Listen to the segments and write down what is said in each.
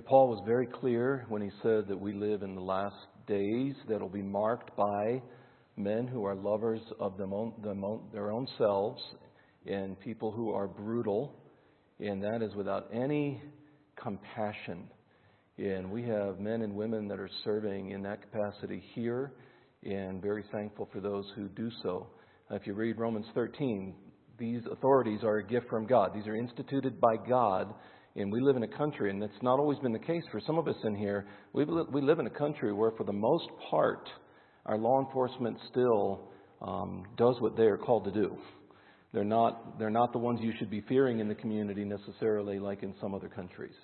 Paul was very clear when he said that we live in the last days that'll be marked by men who are lovers of them own, them own, their own selves and people who are brutal, and that is without any compassion. And we have men and women that are serving in that capacity here, and very thankful for those who do so. If you read Romans 13, these authorities are a gift from God. These are instituted by God, and we live in a country, and it's not always been the case for some of us in here. We, we live in a country where, for the most part, our law enforcement still um, does what they are called to do. They're not, they're not the ones you should be fearing in the community necessarily, like in some other countries.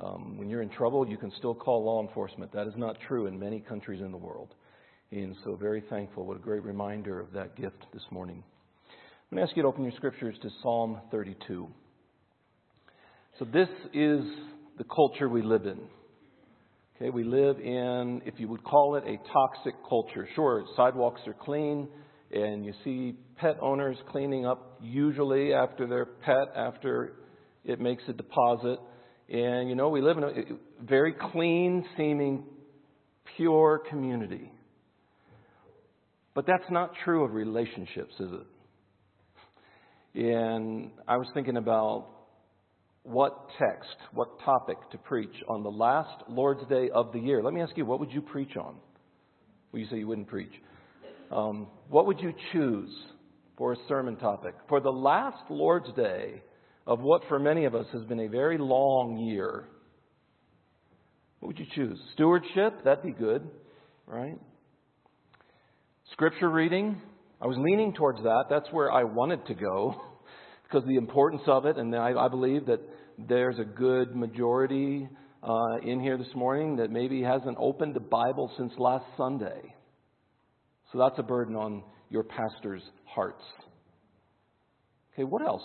Um, when you're in trouble, you can still call law enforcement. That is not true in many countries in the world. And so, very thankful. What a great reminder of that gift this morning. I'm going to ask you to open your scriptures to Psalm 32. So, this is the culture we live in. Okay, we live in, if you would call it, a toxic culture. Sure, sidewalks are clean, and you see pet owners cleaning up usually after their pet, after it makes a deposit. And, you know, we live in a very clean seeming, pure community. But that's not true of relationships, is it? And I was thinking about what text, what topic to preach on the last Lord's Day of the year. Let me ask you, what would you preach on? Well, you say you wouldn't preach. Um, what would you choose for a sermon topic? For the last Lord's Day of what for many of us has been a very long year, what would you choose? Stewardship? That'd be good, right? Scripture reading? I was leaning towards that. That's where I wanted to go because of the importance of it, and I, I believe that there's a good majority uh, in here this morning that maybe hasn't opened the Bible since last Sunday. So that's a burden on your pastor's hearts. Okay, what else?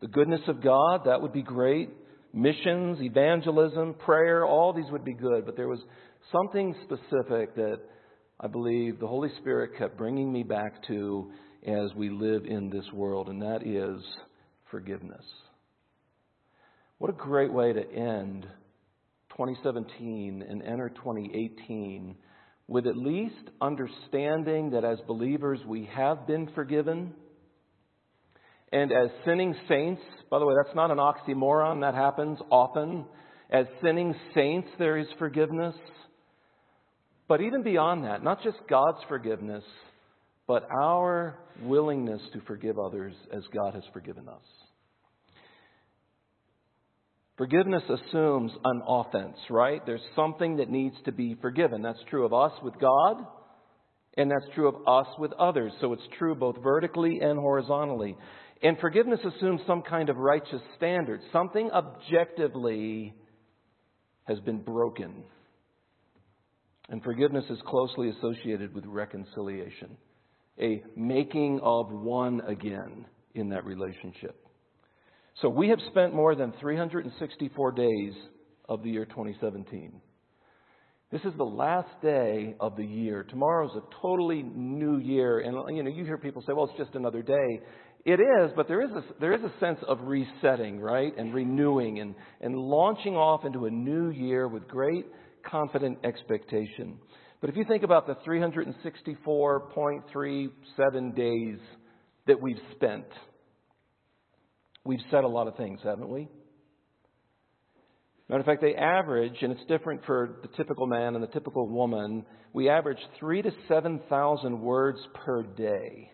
The goodness of God, that would be great. Missions, evangelism, prayer, all these would be good. But there was something specific that I believe the Holy Spirit kept bringing me back to as we live in this world, and that is forgiveness. What a great way to end 2017 and enter 2018 with at least understanding that as believers we have been forgiven. And as sinning saints, by the way, that's not an oxymoron, that happens often. As sinning saints, there is forgiveness. But even beyond that, not just God's forgiveness, but our willingness to forgive others as God has forgiven us. Forgiveness assumes an offense, right? There's something that needs to be forgiven. That's true of us with God, and that's true of us with others. So it's true both vertically and horizontally. And forgiveness assumes some kind of righteous standard. Something objectively has been broken. And forgiveness is closely associated with reconciliation, a making of one again in that relationship. So we have spent more than 364 days of the year 2017. This is the last day of the year. Tomorrow's a totally new year. And you know, you hear people say, well, it's just another day. It is, but there is a, there is a sense of resetting, right? And renewing and, and launching off into a new year with great confident expectation. But if you think about the 364.37 days that we've spent, We've said a lot of things, haven't we? Matter of fact, they average, and it's different for the typical man and the typical woman, we average three to 7,000 words per day.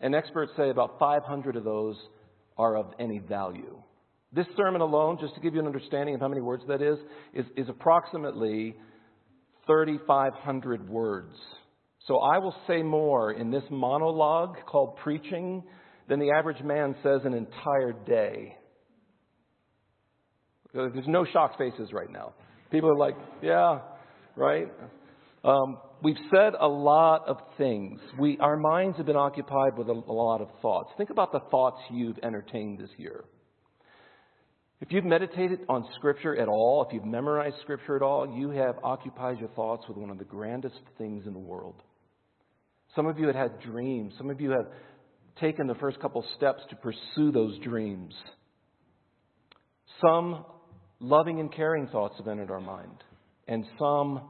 And experts say about 500 of those are of any value. This sermon alone, just to give you an understanding of how many words that is, is, is approximately 3,500 words. So I will say more in this monologue called preaching than the average man says an entire day. There's no shocked faces right now. People are like, yeah, right? Um, we've said a lot of things. We, our minds have been occupied with a, a lot of thoughts. Think about the thoughts you've entertained this year. If you've meditated on Scripture at all, if you've memorized Scripture at all, you have occupied your thoughts with one of the grandest things in the world. Some of you have had dreams. Some of you have taken the first couple steps to pursue those dreams. Some loving and caring thoughts have entered our mind, and some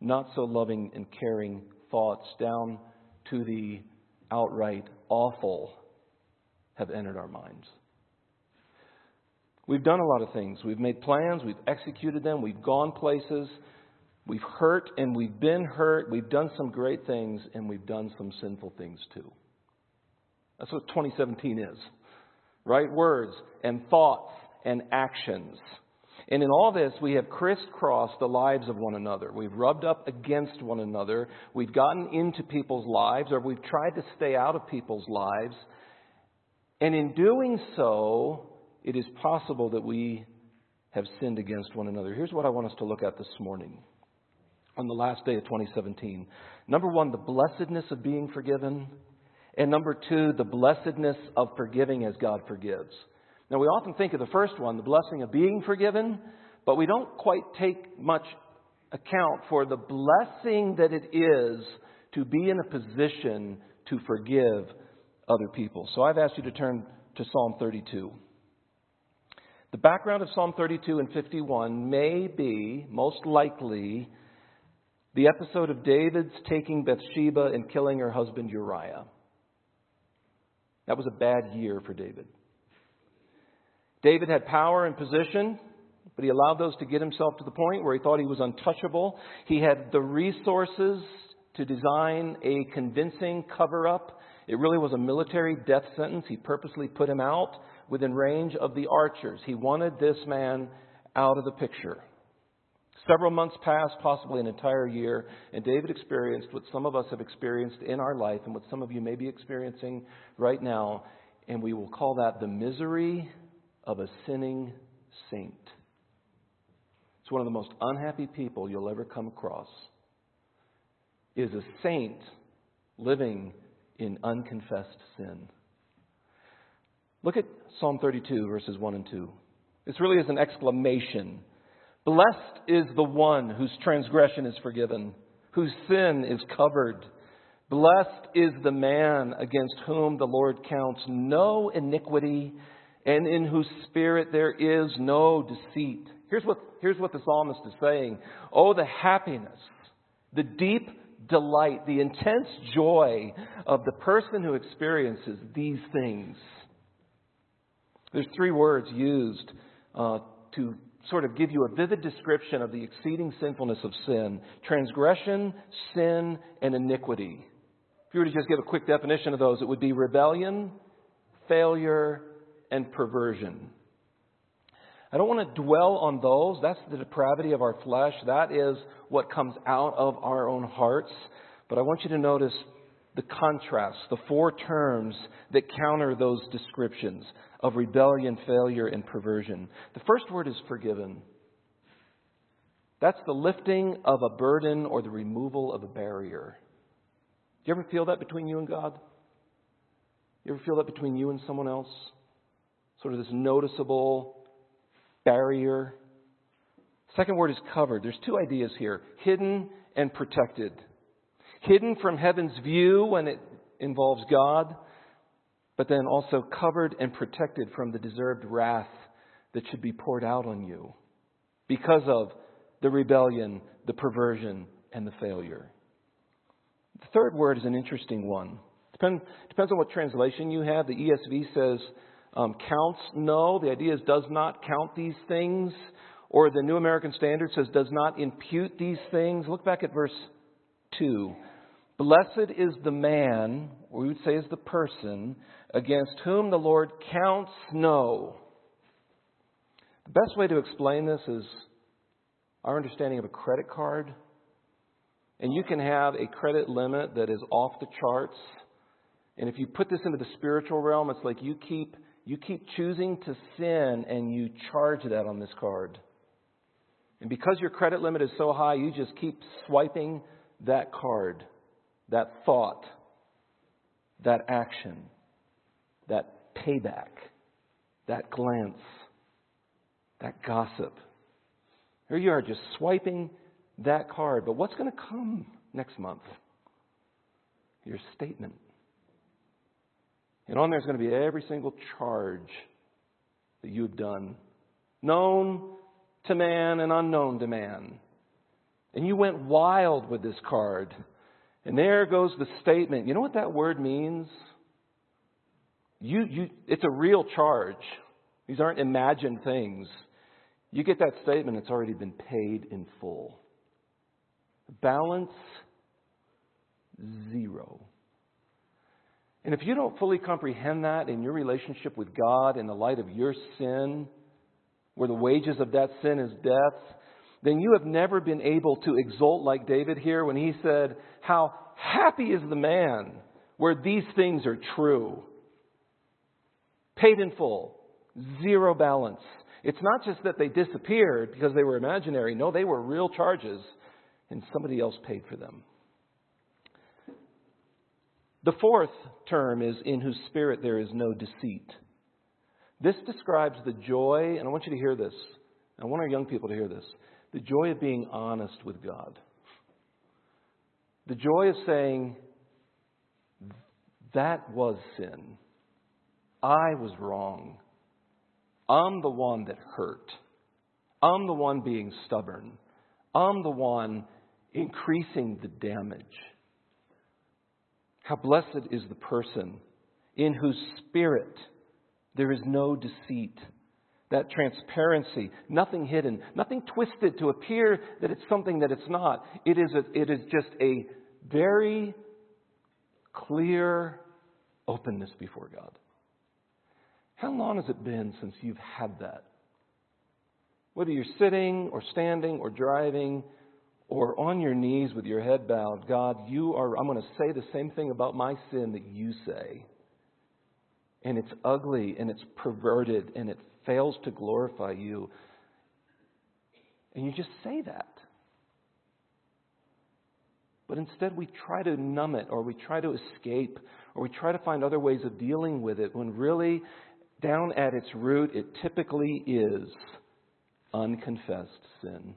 not so loving and caring thoughts down to the outright awful have entered our minds. We've done a lot of things. We've made plans, we've executed them, we've gone places, we've hurt and we've been hurt, we've done some great things, and we've done some sinful things too. That's what 2017 is. Right words and thoughts and actions. And in all this, we have crisscrossed the lives of one another. We've rubbed up against one another. We've gotten into people's lives, or we've tried to stay out of people's lives. And in doing so, it is possible that we have sinned against one another. Here's what I want us to look at this morning on the last day of 2017. Number one, the blessedness of being forgiven. And number two, the blessedness of forgiving as God forgives. Now, we often think of the first one, the blessing of being forgiven, but we don't quite take much account for the blessing that it is to be in a position to forgive other people. So I've asked you to turn to Psalm 32. The background of Psalm 32 and 51 may be, most likely, the episode of David's taking Bathsheba and killing her husband Uriah. That was a bad year for David. David had power and position, but he allowed those to get himself to the point where he thought he was untouchable. He had the resources to design a convincing cover up. It really was a military death sentence. He purposely put him out within range of the archers. He wanted this man out of the picture. Several months passed, possibly an entire year, and David experienced what some of us have experienced in our life and what some of you may be experiencing right now, and we will call that the misery of a sinning saint. It's one of the most unhappy people you'll ever come across. Is a saint living in unconfessed sin. Look at Psalm 32, verses 1 and 2. This really is an exclamation. Blessed is the one whose transgression is forgiven, whose sin is covered. Blessed is the man against whom the Lord counts no iniquity and in whose spirit there is no deceit. Here's what, here's what the psalmist is saying. Oh, the happiness, the deep delight, the intense joy of the person who experiences these things. There's three words used uh, to sort of give you a vivid description of the exceeding sinfulness of sin transgression, sin, and iniquity. If you were to just give a quick definition of those, it would be rebellion, failure, and perversion. I don't want to dwell on those. That's the depravity of our flesh. That is what comes out of our own hearts. But I want you to notice the contrast, the four terms that counter those descriptions of rebellion, failure, and perversion. The first word is forgiven. That's the lifting of a burden or the removal of a barrier. Do you ever feel that between you and God? You ever feel that between you and someone else? Sort of this noticeable barrier. Second word is covered. There's two ideas here hidden and protected hidden from heaven's view when it involves God, but then also covered and protected from the deserved wrath that should be poured out on you because of the rebellion, the perversion, and the failure. The third word is an interesting one. Depend, depends on what translation you have. The ESV says um, counts no. The idea is does not count these things. Or the New American Standard says does not impute these things. Look back at verse 2. Blessed is the man, or we would say is the person, against whom the Lord counts no. The best way to explain this is our understanding of a credit card. And you can have a credit limit that is off the charts. And if you put this into the spiritual realm, it's like you keep you keep choosing to sin and you charge that on this card. And because your credit limit is so high, you just keep swiping that card that thought, that action, that payback, that glance, that gossip. Here you are just swiping that card. But what's going to come next month? Your statement. And on there's going to be every single charge that you've done, known to man and unknown to man. And you went wild with this card. And there goes the statement. You know what that word means? You, you, it's a real charge. These aren't imagined things. You get that statement, it's already been paid in full. Balance zero. And if you don't fully comprehend that in your relationship with God in the light of your sin, where the wages of that sin is death, then you have never been able to exult like David here when he said, How happy is the man where these things are true. Paid in full, zero balance. It's not just that they disappeared because they were imaginary. No, they were real charges, and somebody else paid for them. The fourth term is in whose spirit there is no deceit. This describes the joy, and I want you to hear this. I want our young people to hear this. The joy of being honest with God. The joy of saying, that was sin. I was wrong. I'm the one that hurt. I'm the one being stubborn. I'm the one increasing the damage. How blessed is the person in whose spirit there is no deceit. That transparency, nothing hidden, nothing twisted to appear that it's something that it's not. It is, a, it is just a very clear openness before God. How long has it been since you've had that? Whether you're sitting or standing or driving, or on your knees with your head bowed, God, you are, I'm going to say the same thing about my sin that you say. And it's ugly and it's perverted and it fails to glorify you. And you just say that. But instead, we try to numb it or we try to escape or we try to find other ways of dealing with it when really, down at its root, it typically is unconfessed sin.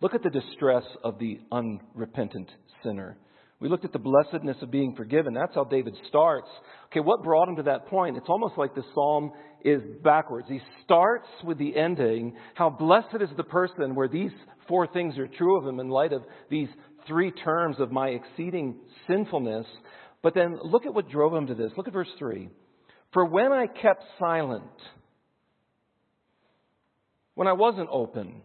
Look at the distress of the unrepentant sinner. We looked at the blessedness of being forgiven. That's how David starts. Okay, what brought him to that point? It's almost like the psalm is backwards. He starts with the ending. How blessed is the person where these four things are true of him in light of these three terms of my exceeding sinfulness. But then look at what drove him to this. Look at verse 3. For when I kept silent, when I wasn't open,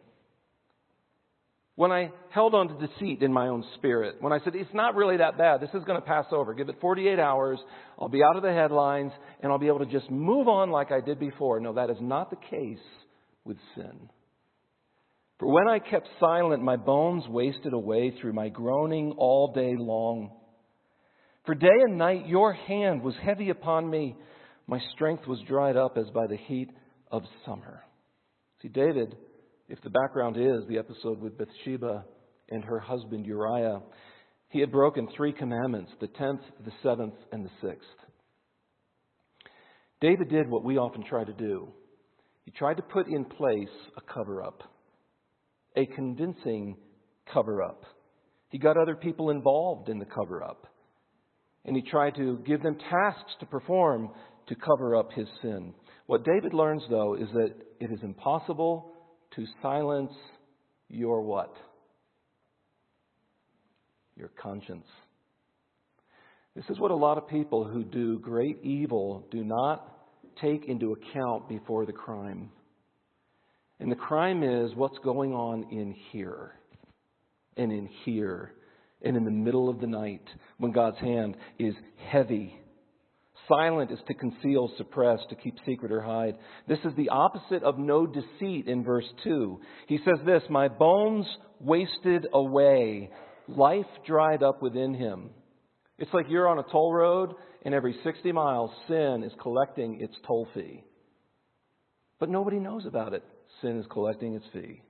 when I held on to deceit in my own spirit, when I said, it's not really that bad, this is going to pass over, give it 48 hours, I'll be out of the headlines, and I'll be able to just move on like I did before. No, that is not the case with sin. For when I kept silent, my bones wasted away through my groaning all day long. For day and night your hand was heavy upon me. My strength was dried up as by the heat of summer. See, David if the background is the episode with Bathsheba and her husband Uriah, he had broken three commandments the tenth, the seventh, and the sixth. David did what we often try to do. He tried to put in place a cover up, a convincing cover up. He got other people involved in the cover up. And he tried to give them tasks to perform to cover up his sin. What David learns, though, is that it is impossible to silence your what? Your conscience. This is what a lot of people who do great evil do not take into account before the crime. And the crime is what's going on in here and in here and in the middle of the night when God's hand is heavy Silent is to conceal, suppress, to keep secret or hide. This is the opposite of no deceit in verse 2. He says this My bones wasted away, life dried up within him. It's like you're on a toll road, and every 60 miles, sin is collecting its toll fee. But nobody knows about it. Sin is collecting its fee.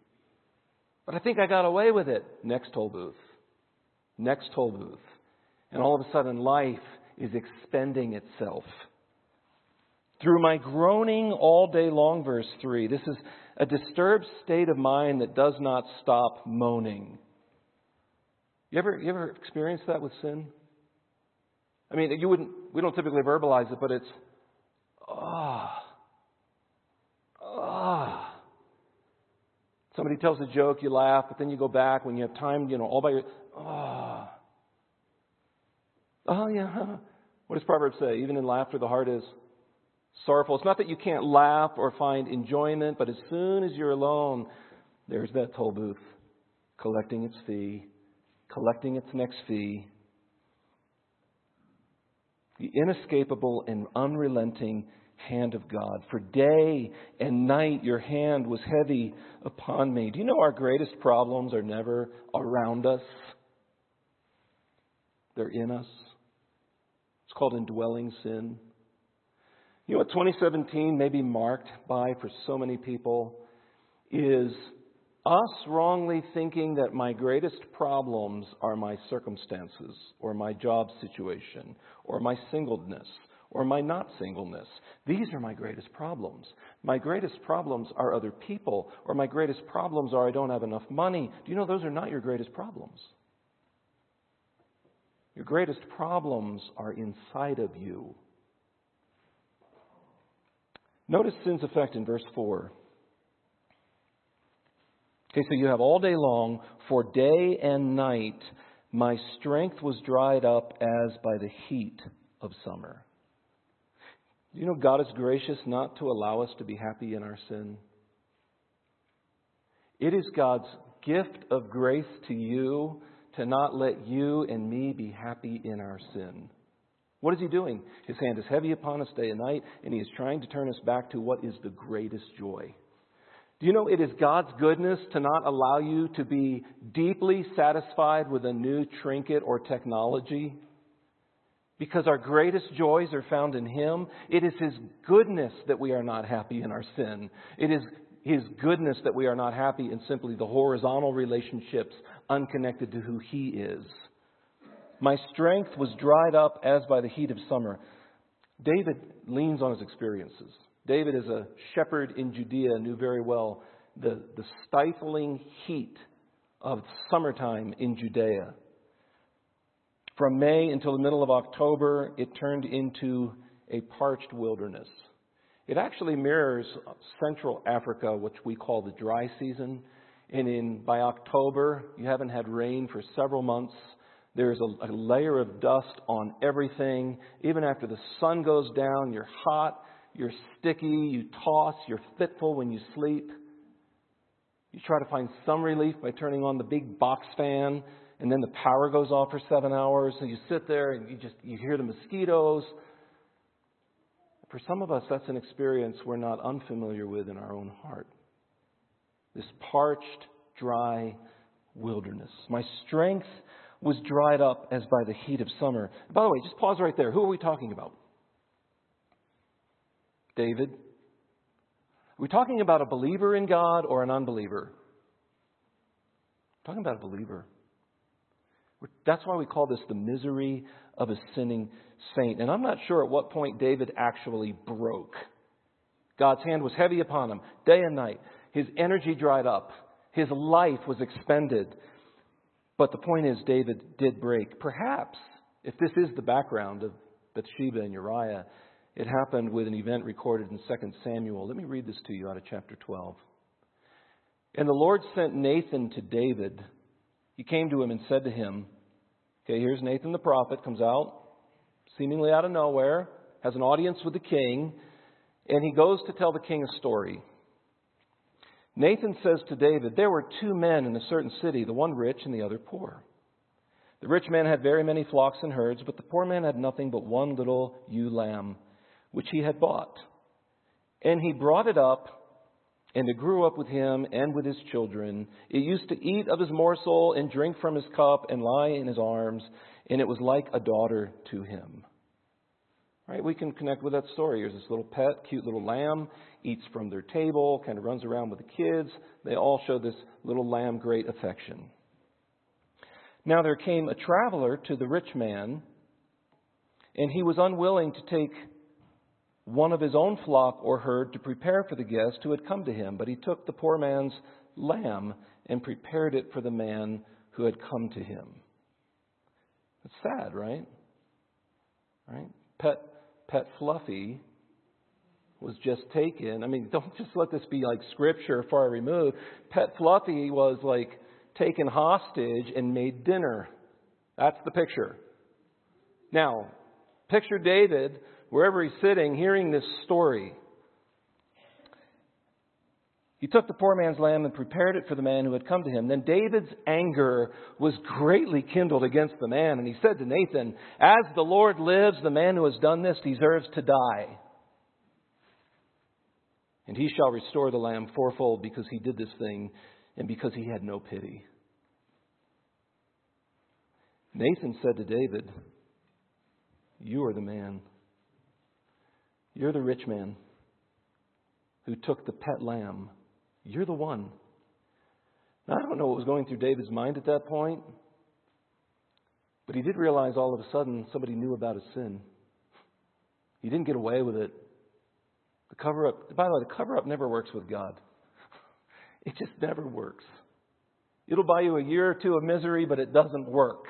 But I think I got away with it. Next toll booth. Next toll booth. And all of a sudden, life is expending itself. Through my groaning all day long, verse 3, this is a disturbed state of mind that does not stop moaning. You ever, you ever experienced that with sin? I mean, you wouldn't, we don't typically verbalize it, but it's, ah, oh, ah. Oh. Somebody tells a joke, you laugh, but then you go back when you have time, you know, all by your. Oh. Oh, yeah. What does Proverbs say? Even in laughter, the heart is sorrowful. It's not that you can't laugh or find enjoyment, but as soon as you're alone, there's that toll booth collecting its fee, collecting its next fee. The inescapable and unrelenting hand of God. For day and night your hand was heavy upon me. Do you know our greatest problems are never around us? They're in us. It's called indwelling sin. You know what 2017 may be marked by for so many people is us wrongly thinking that my greatest problems are my circumstances or my job situation or my singleness or my not singleness. These are my greatest problems. My greatest problems are other people, or my greatest problems are I don't have enough money. Do you know those are not your greatest problems? Your greatest problems are inside of you. Notice sin's effect in verse 4. Okay, so you have all day long, for day and night, my strength was dried up as by the heat of summer. You know, God is gracious not to allow us to be happy in our sin. It is God's gift of grace to you to not let you and me be happy in our sin. What is He doing? His hand is heavy upon us day and night, and He is trying to turn us back to what is the greatest joy. Do you know it is God's goodness to not allow you to be deeply satisfied with a new trinket or technology? because our greatest joys are found in Him. It is His goodness that we are not happy in our sin. It is His goodness that we are not happy in simply the horizontal relationships unconnected to who He is. My strength was dried up as by the heat of summer. David leans on his experiences. David, as a shepherd in Judea, knew very well the, the stifling heat of summertime in Judea. From May until the middle of October, it turned into a parched wilderness. It actually mirrors Central Africa, which we call the dry season. And in, by October, you haven't had rain for several months. There's a, a layer of dust on everything. Even after the sun goes down, you're hot, you're sticky, you toss, you're fitful when you sleep. You try to find some relief by turning on the big box fan and then the power goes off for seven hours, and you sit there and you just you hear the mosquitoes. For some of us, that's an experience we're not unfamiliar with in our own heart. This parched, dry wilderness. My strength was dried up as by the heat of summer. By the way, just pause right there. Who are we talking about? David. Are we talking about a believer in God or an unbeliever? We're talking about a believer. That's why we call this the misery of a sinning saint. And I'm not sure at what point David actually broke. God's hand was heavy upon him day and night. His energy dried up. His life was expended. But the point is, David did break. Perhaps, if this is the background of Bathsheba and Uriah, it happened with an event recorded in 2 Samuel. Let me read this to you out of chapter 12. And the Lord sent Nathan to David he came to him and said to him, Okay, here's Nathan the prophet, comes out seemingly out of nowhere, has an audience with the king, and he goes to tell the king a story. Nathan says to David, There were two men in a certain city, the one rich and the other poor. The rich man had very many flocks and herds, but the poor man had nothing but one little ewe lamb, which he had bought. And he brought it up and it grew up with him and with his children. It used to eat of his morsel and drink from his cup and lie in his arms, and it was like a daughter to him. Right? We can connect with that story. Here's this little pet, cute little lamb, eats from their table, kind of runs around with the kids. They all show this little lamb great affection. Now there came a traveler to the rich man, and he was unwilling to take one of his own flock or herd to prepare for the guest who had come to him, but he took the poor man's lamb and prepared it for the man who had come to him. It's sad, right? Right? Pet pet Fluffy was just taken. I mean, don't just let this be like scripture far removed. Pet Fluffy was like taken hostage and made dinner. That's the picture. Now, picture David, wherever he's sitting, hearing this story. He took the poor man's lamb and prepared it for the man who had come to him. Then David's anger was greatly kindled against the man, and he said to Nathan, As the Lord lives, the man who has done this deserves to die. And he shall restore the lamb fourfold because he did this thing and because he had no pity. Nathan said to David, You are the man. You're the rich man who took the pet lamb you're the one. Now, I don't know what was going through David's mind at that point, but he did realize all of a sudden somebody knew about his sin. He didn't get away with it. The cover up, by the way, the cover up never works with God. It just never works. It'll buy you a year or two of misery, but it doesn't work.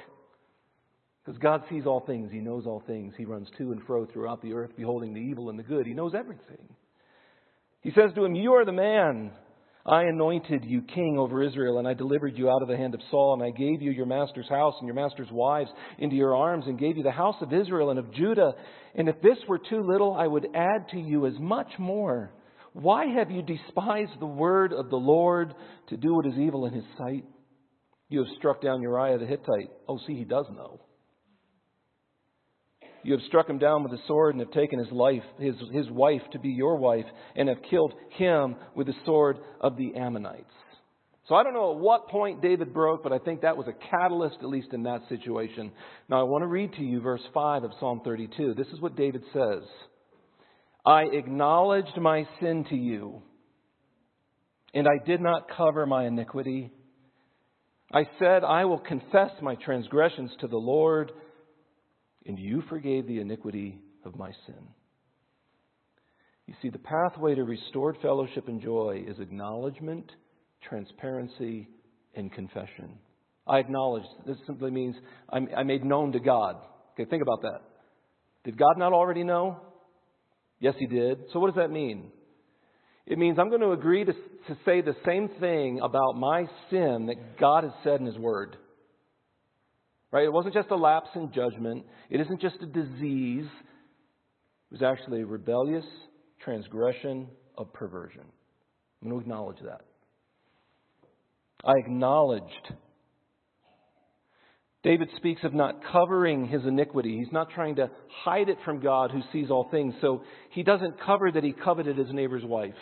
Because God sees all things, He knows all things. He runs to and fro throughout the earth, beholding the evil and the good. He knows everything. He says to him, You are the man I anointed you king over Israel, and I delivered you out of the hand of Saul, and I gave you your master's house and your master's wives into your arms, and gave you the house of Israel and of Judah. And if this were too little, I would add to you as much more. Why have you despised the word of the Lord to do what is evil in his sight? You have struck down Uriah the Hittite. Oh, see, he does know. You have struck him down with the sword and have taken his life, his, his wife to be your wife, and have killed him with the sword of the Ammonites. So I don't know at what point David broke, but I think that was a catalyst, at least in that situation. Now I want to read to you verse 5 of Psalm 32. This is what David says I acknowledged my sin to you, and I did not cover my iniquity. I said, I will confess my transgressions to the Lord and you forgave the iniquity of my sin. You see, the pathway to restored fellowship and joy is acknowledgement, transparency, and confession. I acknowledge. This simply means I made known to God. Okay, think about that. Did God not already know? Yes, He did. So what does that mean? It means I'm going to agree to, to say the same thing about my sin that God has said in His Word. Right? It wasn't just a lapse in judgment. It isn't just a disease. It was actually a rebellious transgression of perversion. I'm going to acknowledge that. I acknowledged. David speaks of not covering his iniquity. He's not trying to hide it from God who sees all things. So he doesn't cover that he coveted his neighbor's wife.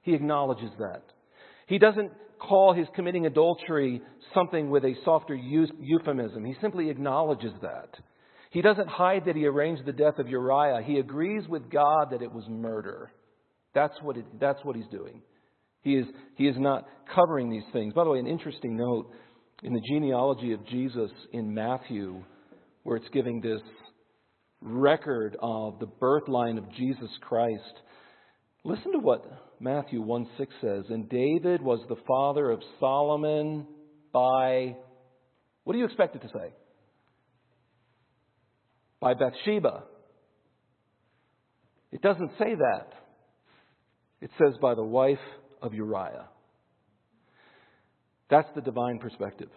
He acknowledges that. He doesn't call his committing adultery something with a softer euphemism. He simply acknowledges that. He doesn't hide that he arranged the death of Uriah. He agrees with God that it was murder. That's what, it, that's what he's doing. He is, he is not covering these things. By the way, an interesting note in the genealogy of Jesus in Matthew, where it's giving this record of the birth line of Jesus Christ. Listen to what Matthew 1 6 says. And David was the father of Solomon by, what do you expect it to say? By Bathsheba. It doesn't say that. It says by the wife of Uriah. That's the divine perspective.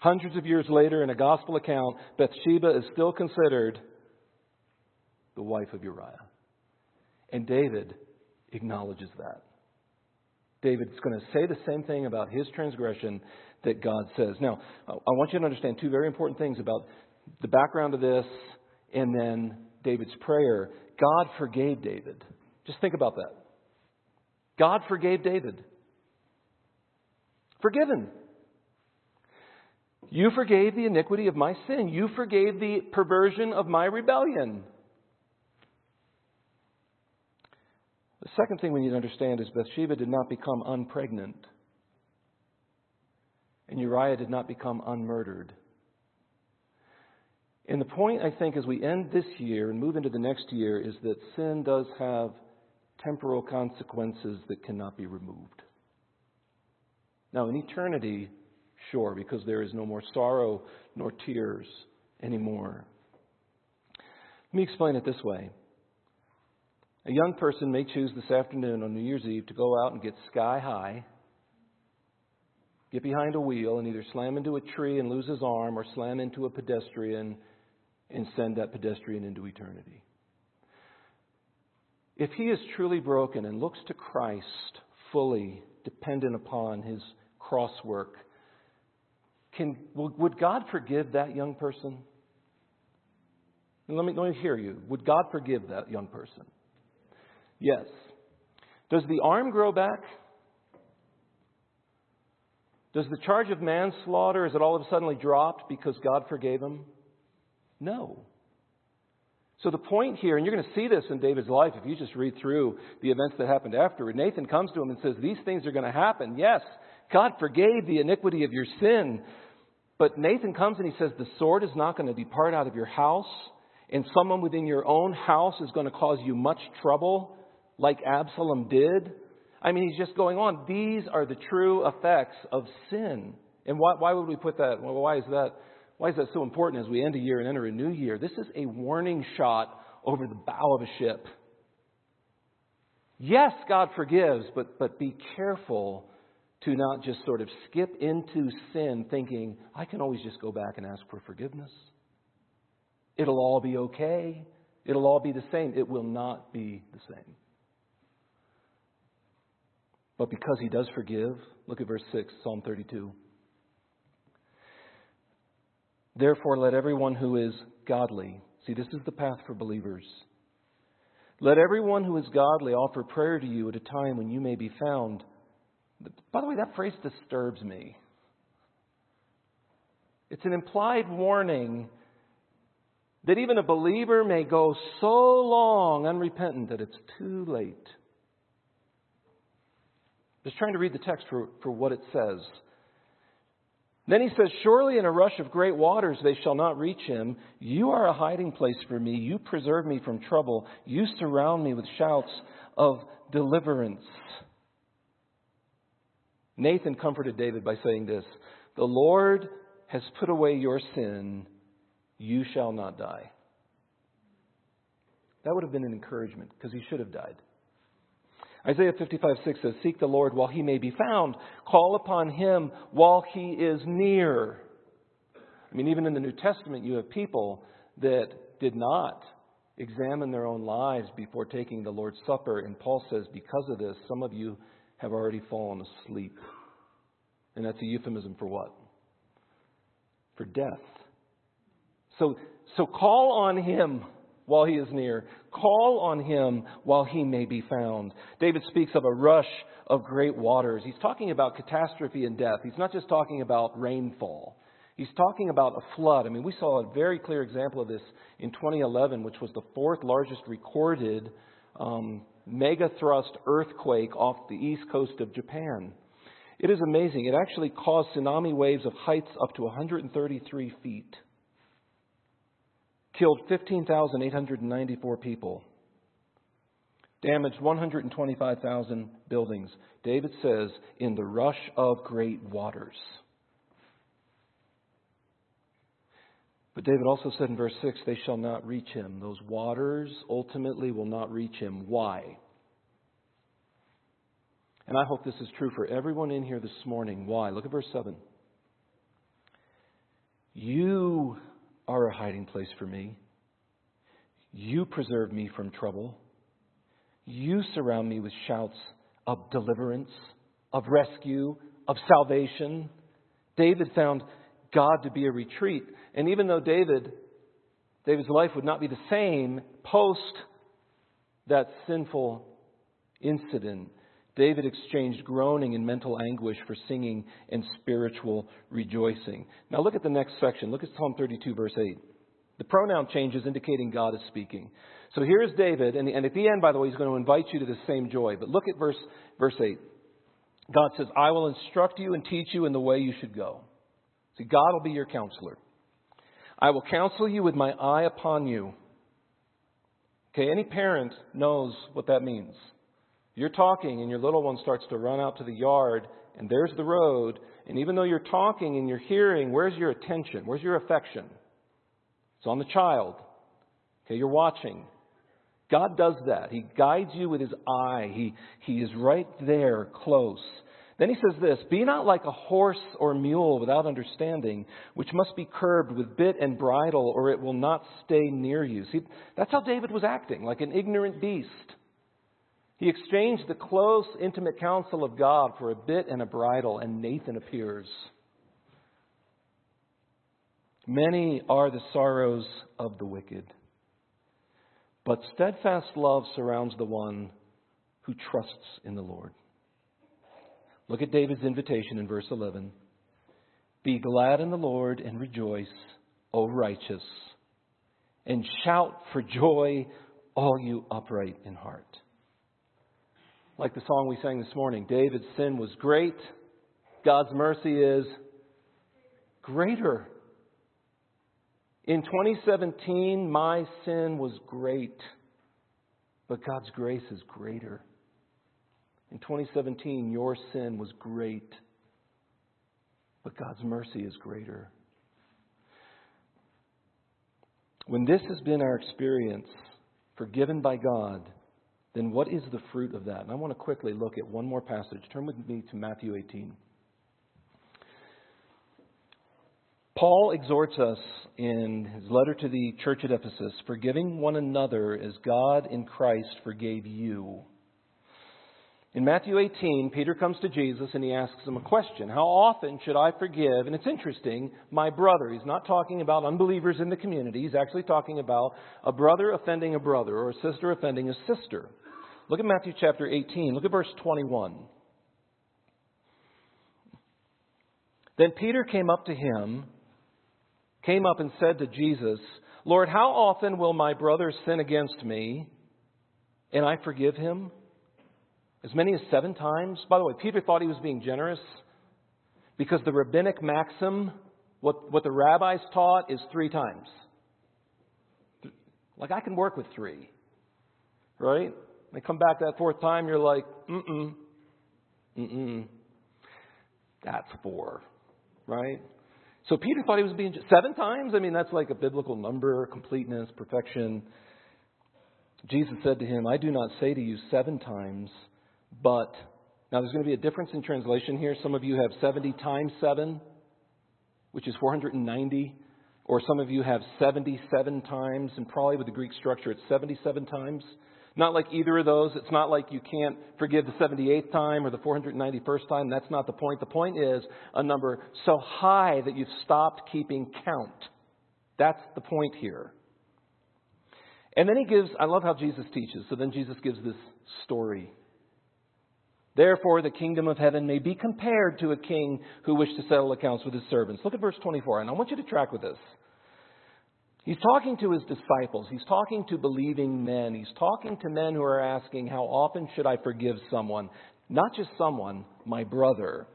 Hundreds of years later, in a gospel account, Bathsheba is still considered the wife of Uriah. And David acknowledges that. David's going to say the same thing about his transgression that God says. Now, I want you to understand two very important things about the background of this and then David's prayer. God forgave David. Just think about that. God forgave David. Forgiven. You forgave the iniquity of my sin. You forgave the perversion of my rebellion. The second thing we need to understand is Bathsheba did not become unpregnant, and Uriah did not become unmurdered. And the point, I think, as we end this year and move into the next year is that sin does have temporal consequences that cannot be removed. Now, in eternity, sure, because there is no more sorrow nor tears anymore. Let me explain it this way A young person may choose this afternoon on New Year's Eve to go out and get sky high, get behind a wheel, and either slam into a tree and lose his arm or slam into a pedestrian and send that pedestrian into eternity. If he is truly broken and looks to Christ fully dependent upon his cross work, can, would God forgive that young person? let me, let me hear you. Would God forgive that young person? Yes. Does the arm grow back? Does the charge of manslaughter, is it all of a sudden dropped because God forgave him? No. So the point here, and you're going to see this in David's life if you just read through the events that happened afterward. Nathan comes to him and says, These things are going to happen. Yes, God forgave the iniquity of your sin. But Nathan comes and he says, The sword is not going to depart out of your house, and someone within your own house is going to cause you much trouble, like Absalom did. I mean, he's just going on. These are the true effects of sin. And why, why would we put that? Well, why is that? Why is that so important as we end a year and enter a new year? This is a warning shot over the bow of a ship. Yes, God forgives, but, but be careful to not just sort of skip into sin thinking, I can always just go back and ask for forgiveness. It'll all be okay. It'll all be the same. It will not be the same. But because he does forgive, look at verse 6, Psalm 32. Therefore, let everyone who is godly, see, this is the path for believers. Let everyone who is godly offer prayer to you at a time when you may be found. By the way, that phrase disturbs me. It's an implied warning that even a believer may go so long unrepentant that it's too late. Just trying to read the text for, for what it says. Then he says, Surely in a rush of great waters they shall not reach him. You are a hiding place for me. You preserve me from trouble. You surround me with shouts of deliverance. Nathan comforted David by saying this The Lord has put away your sin. You shall not die. That would have been an encouragement because he should have died. Isaiah 55 6 says, Seek the Lord while he may be found, call upon him while he is near. I mean, even in the New Testament, you have people that did not examine their own lives before taking the Lord's Supper. And Paul says, Because of this, some of you have already fallen asleep. And that's a euphemism for what? For death. So, so call on him while he is near. Call on him while he may be found. David speaks of a rush of great waters. He's talking about catastrophe and death. He's not just talking about rainfall. He's talking about a flood. I mean, we saw a very clear example of this in 2011, which was the fourth largest recorded um, mega thrust earthquake off the east coast of Japan. It is amazing. It actually caused tsunami waves of heights up to 133 feet killed 15,894 people, damaged 125,000 buildings. David says, in the rush of great waters. But David also said in verse 6, they shall not reach him. Those waters ultimately will not reach him. Why? And I hope this is true for everyone in here this morning. Why? Look at verse 7. You are a hiding place for me. You preserve me from trouble. You surround me with shouts of deliverance, of rescue, of salvation. David found God to be a retreat. And even though David, David's life would not be the same post that sinful incident, David exchanged groaning and mental anguish for singing and spiritual rejoicing. Now look at the next section. Look at Psalm 32, verse 8. The pronoun changes indicating God is speaking. So here's David, and, and at the end, by the way, he's going to invite you to the same joy. But look at verse, verse 8. God says, I will instruct you and teach you in the way you should go. See, God will be your counselor. I will counsel you with my eye upon you. Okay, any parent knows what that means. You're talking and your little one starts to run out to the yard and there's the road. And even though you're talking and you're hearing, where's your attention? Where's your affection? It's on the child. Okay, you're watching. God does that. He guides you with his eye. He, he is right there, close. Then he says this Be not like a horse or mule without understanding, which must be curbed with bit and bridle, or it will not stay near you. See, that's how David was acting, like an ignorant beast. He exchanged the close, intimate counsel of God for a bit and a bridle, and Nathan appears. Many are the sorrows of the wicked, but steadfast love surrounds the one who trusts in the Lord. Look at David's invitation in verse 11. Be glad in the Lord and rejoice, O righteous, and shout for joy, all you upright in heart. Like the song we sang this morning, David's sin was great, God's mercy is greater. In 2017, my sin was great, but God's grace is greater. In 2017, your sin was great, but God's mercy is greater. When this has been our experience, forgiven by God, then what is the fruit of that? And I want to quickly look at one more passage. Turn with me to Matthew 18. Paul exhorts us in his letter to the church at Ephesus forgiving one another as God in Christ forgave you. In Matthew 18, Peter comes to Jesus and he asks him a question How often should I forgive? And it's interesting, my brother. He's not talking about unbelievers in the community. He's actually talking about a brother offending a brother or a sister offending a sister. Look at Matthew chapter 18. Look at verse 21. Then Peter came up to him came up and said to Jesus, Lord, how often will my brother sin against me and I forgive him? As many as seven times? By the way, Peter thought he was being generous because the rabbinic maxim, what, what the rabbis taught, is three times. Like, I can work with three, right? They come back that fourth time, you're like, mm mm, mm mm. That's four, right? So Peter thought he was being seven times. I mean, that's like a biblical number, completeness, perfection. Jesus said to him, I do not say to you seven times, but now there's going to be a difference in translation here. Some of you have 70 times seven, which is 490, or some of you have 77 times, and probably with the Greek structure, it's 77 times. Not like either of those. It's not like you can't forgive the 78th time or the 491st time. That's not the point. The point is a number so high that you've stopped keeping count. That's the point here. And then he gives, I love how Jesus teaches. So then Jesus gives this story. Therefore, the kingdom of heaven may be compared to a king who wished to settle accounts with his servants. Look at verse 24, and I want you to track with this. He's talking to his disciples. He's talking to believing men. He's talking to men who are asking, How often should I forgive someone? Not just someone, my brother.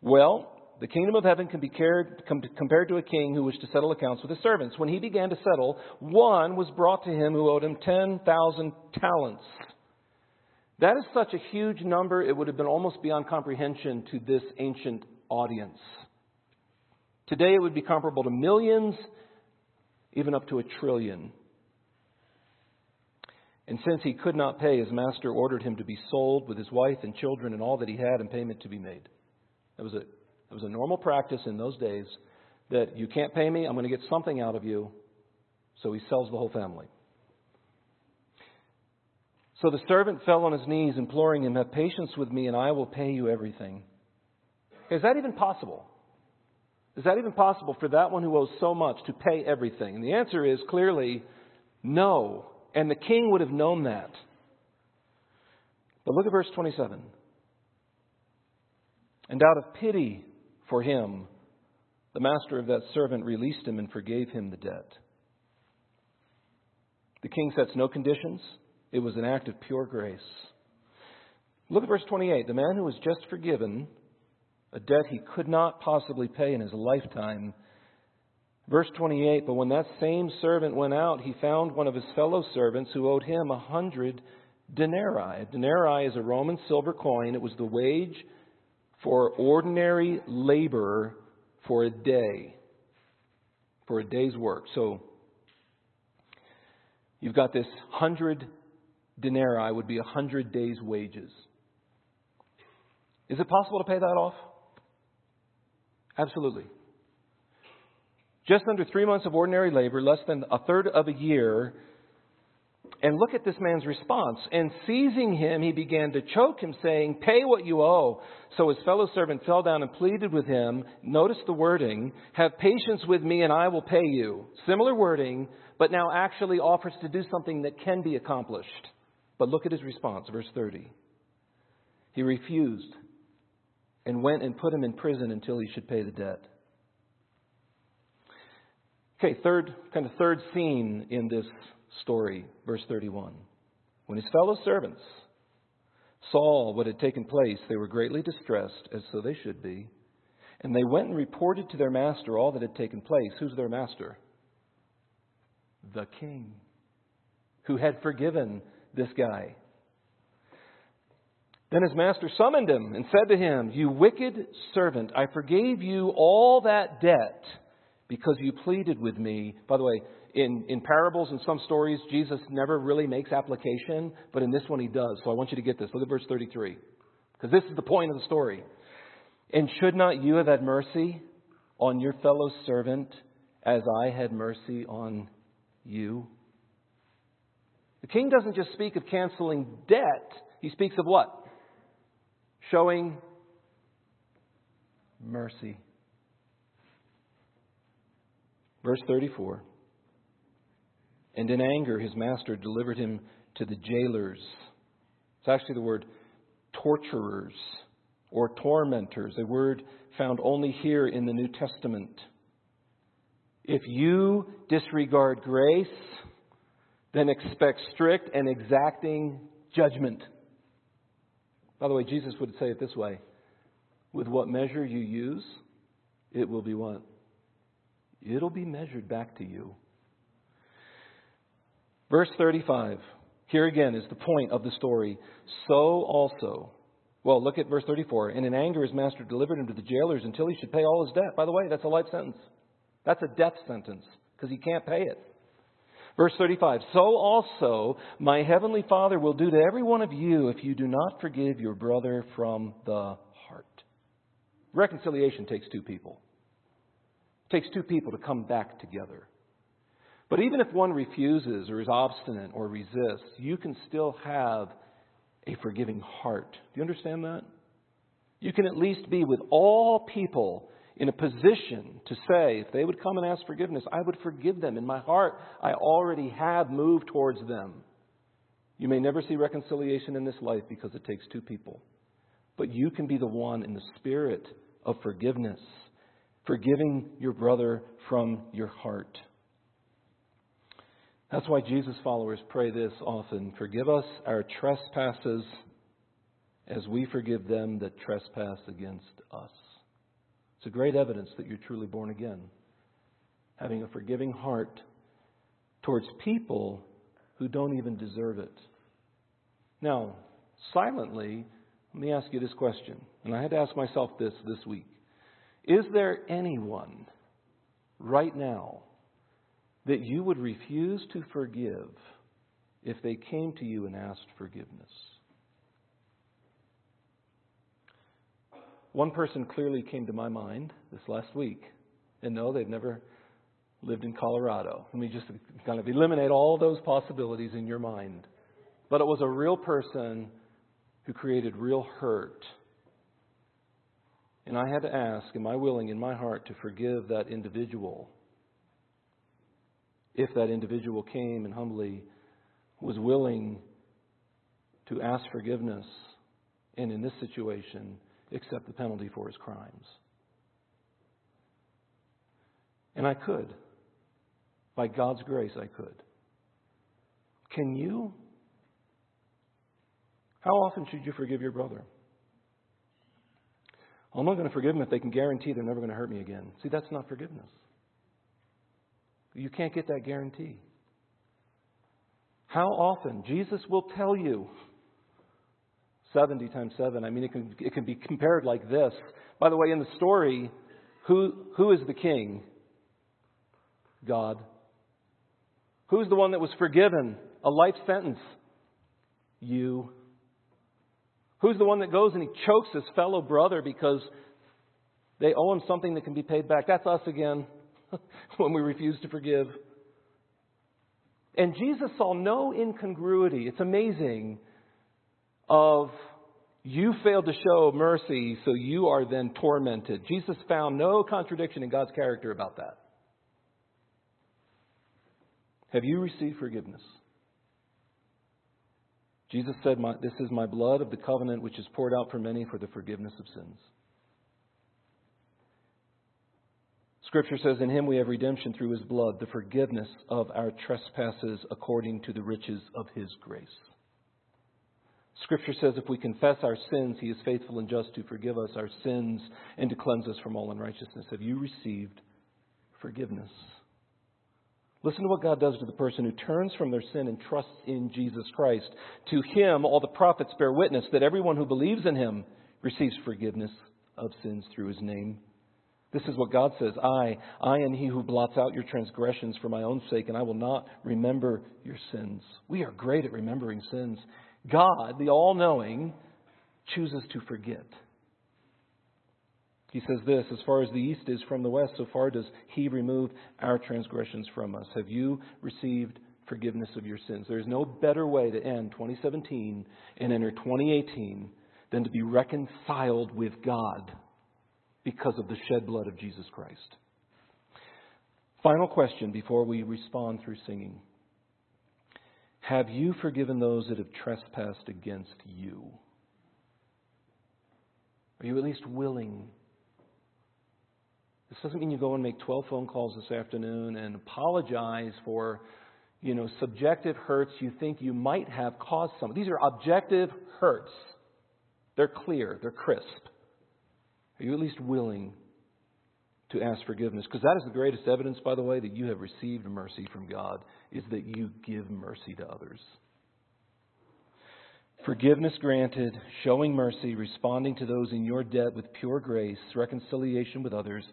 Well, the kingdom of heaven can be compared to a king who wished to settle accounts with his servants. When he began to settle, one was brought to him who owed him 10,000 talents. That is such a huge number, it would have been almost beyond comprehension to this ancient audience. Today, it would be comparable to millions even up to a trillion. And since he could not pay, his master ordered him to be sold with his wife and children and all that he had and payment to be made. That was a, that was a normal practice in those days that you can't pay me, I'm going to get something out of you. So he sells the whole family. So the servant fell on his knees, imploring him, Have patience with me, and I will pay you everything. Is that even possible? Is that even possible for that one who owes so much to pay everything? And the answer is clearly no. And the king would have known that. But look at verse 27. And out of pity for him, the master of that servant released him and forgave him the debt. The king sets no conditions. It was an act of pure grace. Look at verse 28. The man who was just forgiven a debt he could not possibly pay in his lifetime. Verse 28 But when that same servant went out, he found one of his fellow servants who owed him a hundred denarii. A denarii is a Roman silver coin, it was the wage for ordinary labor for a day, for a day's work. So, You've got this hundred denarii would be a hundred days' wages. Is it possible to pay that off? Absolutely. Just under three months of ordinary labor, less than a third of a year. And look at this man's response. And seizing him, he began to choke him, saying, Pay what you owe. So his fellow servant fell down and pleaded with him. Notice the wording Have patience with me, and I will pay you. Similar wording, but now actually offers to do something that can be accomplished. But look at his response, verse 30. He refused and went and put him in prison until he should pay the debt. Okay, third kind of third scene in this story, verse 31. When his fellow servants saw what had taken place, they were greatly distressed, as so they should be. And they went and reported to their master all that had taken place. Who's their master? The king, who had forgiven this guy. Then his master summoned him and said to him, You wicked servant, I forgave you all that debt because you pleaded with me. By the way, in, in parables and some stories, Jesus never really makes application, but in this one he does. So I want you to get this. Look at verse 33, because this is the point of the story. And should not you have had mercy on your fellow servant as I had mercy on you? The king doesn't just speak of canceling debt, he speaks of what? Showing mercy. Verse 34. And in anger, his master delivered him to the jailers. It's actually the word torturers or tormentors, a word found only here in the New Testament. If you disregard grace, then expect strict and exacting judgment. By the way, Jesus would say it this way with what measure you use, it will be what? It'll be measured back to you. Verse 35. Here again is the point of the story. So also, well, look at verse 34. And in anger, his master delivered him to the jailers until he should pay all his debt. By the way, that's a life sentence. That's a death sentence because he can't pay it. Verse 35 So also my heavenly Father will do to every one of you if you do not forgive your brother from the heart. Reconciliation takes two people. It takes two people to come back together. But even if one refuses or is obstinate or resists, you can still have a forgiving heart. Do you understand that? You can at least be with all people in a position to say, if they would come and ask forgiveness, I would forgive them. In my heart, I already have moved towards them. You may never see reconciliation in this life because it takes two people. But you can be the one in the spirit of forgiveness, forgiving your brother from your heart. That's why Jesus' followers pray this often Forgive us our trespasses as we forgive them that trespass against us. It's a great evidence that you're truly born again. Having a forgiving heart towards people who don't even deserve it. Now, silently, let me ask you this question. And I had to ask myself this this week. Is there anyone right now that you would refuse to forgive if they came to you and asked forgiveness? One person clearly came to my mind this last week. And no, they've never lived in Colorado. Let me just kind of eliminate all those possibilities in your mind. But it was a real person who created real hurt. And I had to ask, am I willing in my heart to forgive that individual if that individual came and humbly was willing to ask forgiveness, and in this situation, accept the penalty for his crimes. And I could. By God's grace, I could. Can you? How often should you forgive your brother? I'm not going to forgive them if they can guarantee they're never going to hurt me again. See, that's not forgiveness. You can't get that guarantee. How often? Jesus will tell you. 70 times 7. I mean, it can, it can be compared like this. By the way, in the story, who, who is the king? God. Who's the one that was forgiven a life sentence? You. Who's the one that goes and he chokes his fellow brother because they owe him something that can be paid back? That's us again when we refuse to forgive. And Jesus saw no incongruity. It's amazing of you failed to show mercy, so you are then tormented. Jesus found no contradiction in God's character about that. Have you received forgiveness? Jesus said, This is my blood of the covenant which is poured out for many for the forgiveness of sins. Scripture says, In him we have redemption through his blood, the forgiveness of our trespasses according to the riches of his grace. Scripture says if we confess our sins, He is faithful and just to forgive us our sins and to cleanse us from all unrighteousness. Have you received forgiveness? Listen to what God does to the person who turns from their sin and trusts in Jesus Christ. To him, all the prophets bear witness that everyone who believes in him receives forgiveness of sins through his name. This is what God says I, I am he who blots out your transgressions for my own sake, and I will not remember your sins. We are great at remembering sins. God, the all knowing, chooses to forget. He says this As far as the east is from the west, so far does He remove our transgressions from us. Have you received forgiveness of your sins? There is no better way to end 2017 and enter 2018 than to be reconciled with God because of the shed blood of Jesus Christ. Final question before we respond through singing. Have you forgiven those that have trespassed against you? Are you at least willing? This doesn't mean you go and make 12 phone calls this afternoon and apologize for, you know, subjective hurts you think you might have caused someone. These are objective hurts. They're clear, they're crisp. Are you at least willing to ask forgiveness. Because that is the greatest evidence, by the way, that you have received mercy from God, is that you give mercy to others. Forgiveness granted, showing mercy, responding to those in your debt with pure grace, reconciliation with others.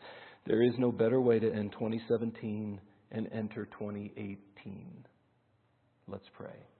There is no better way to end 2017 and enter 2018. Let's pray.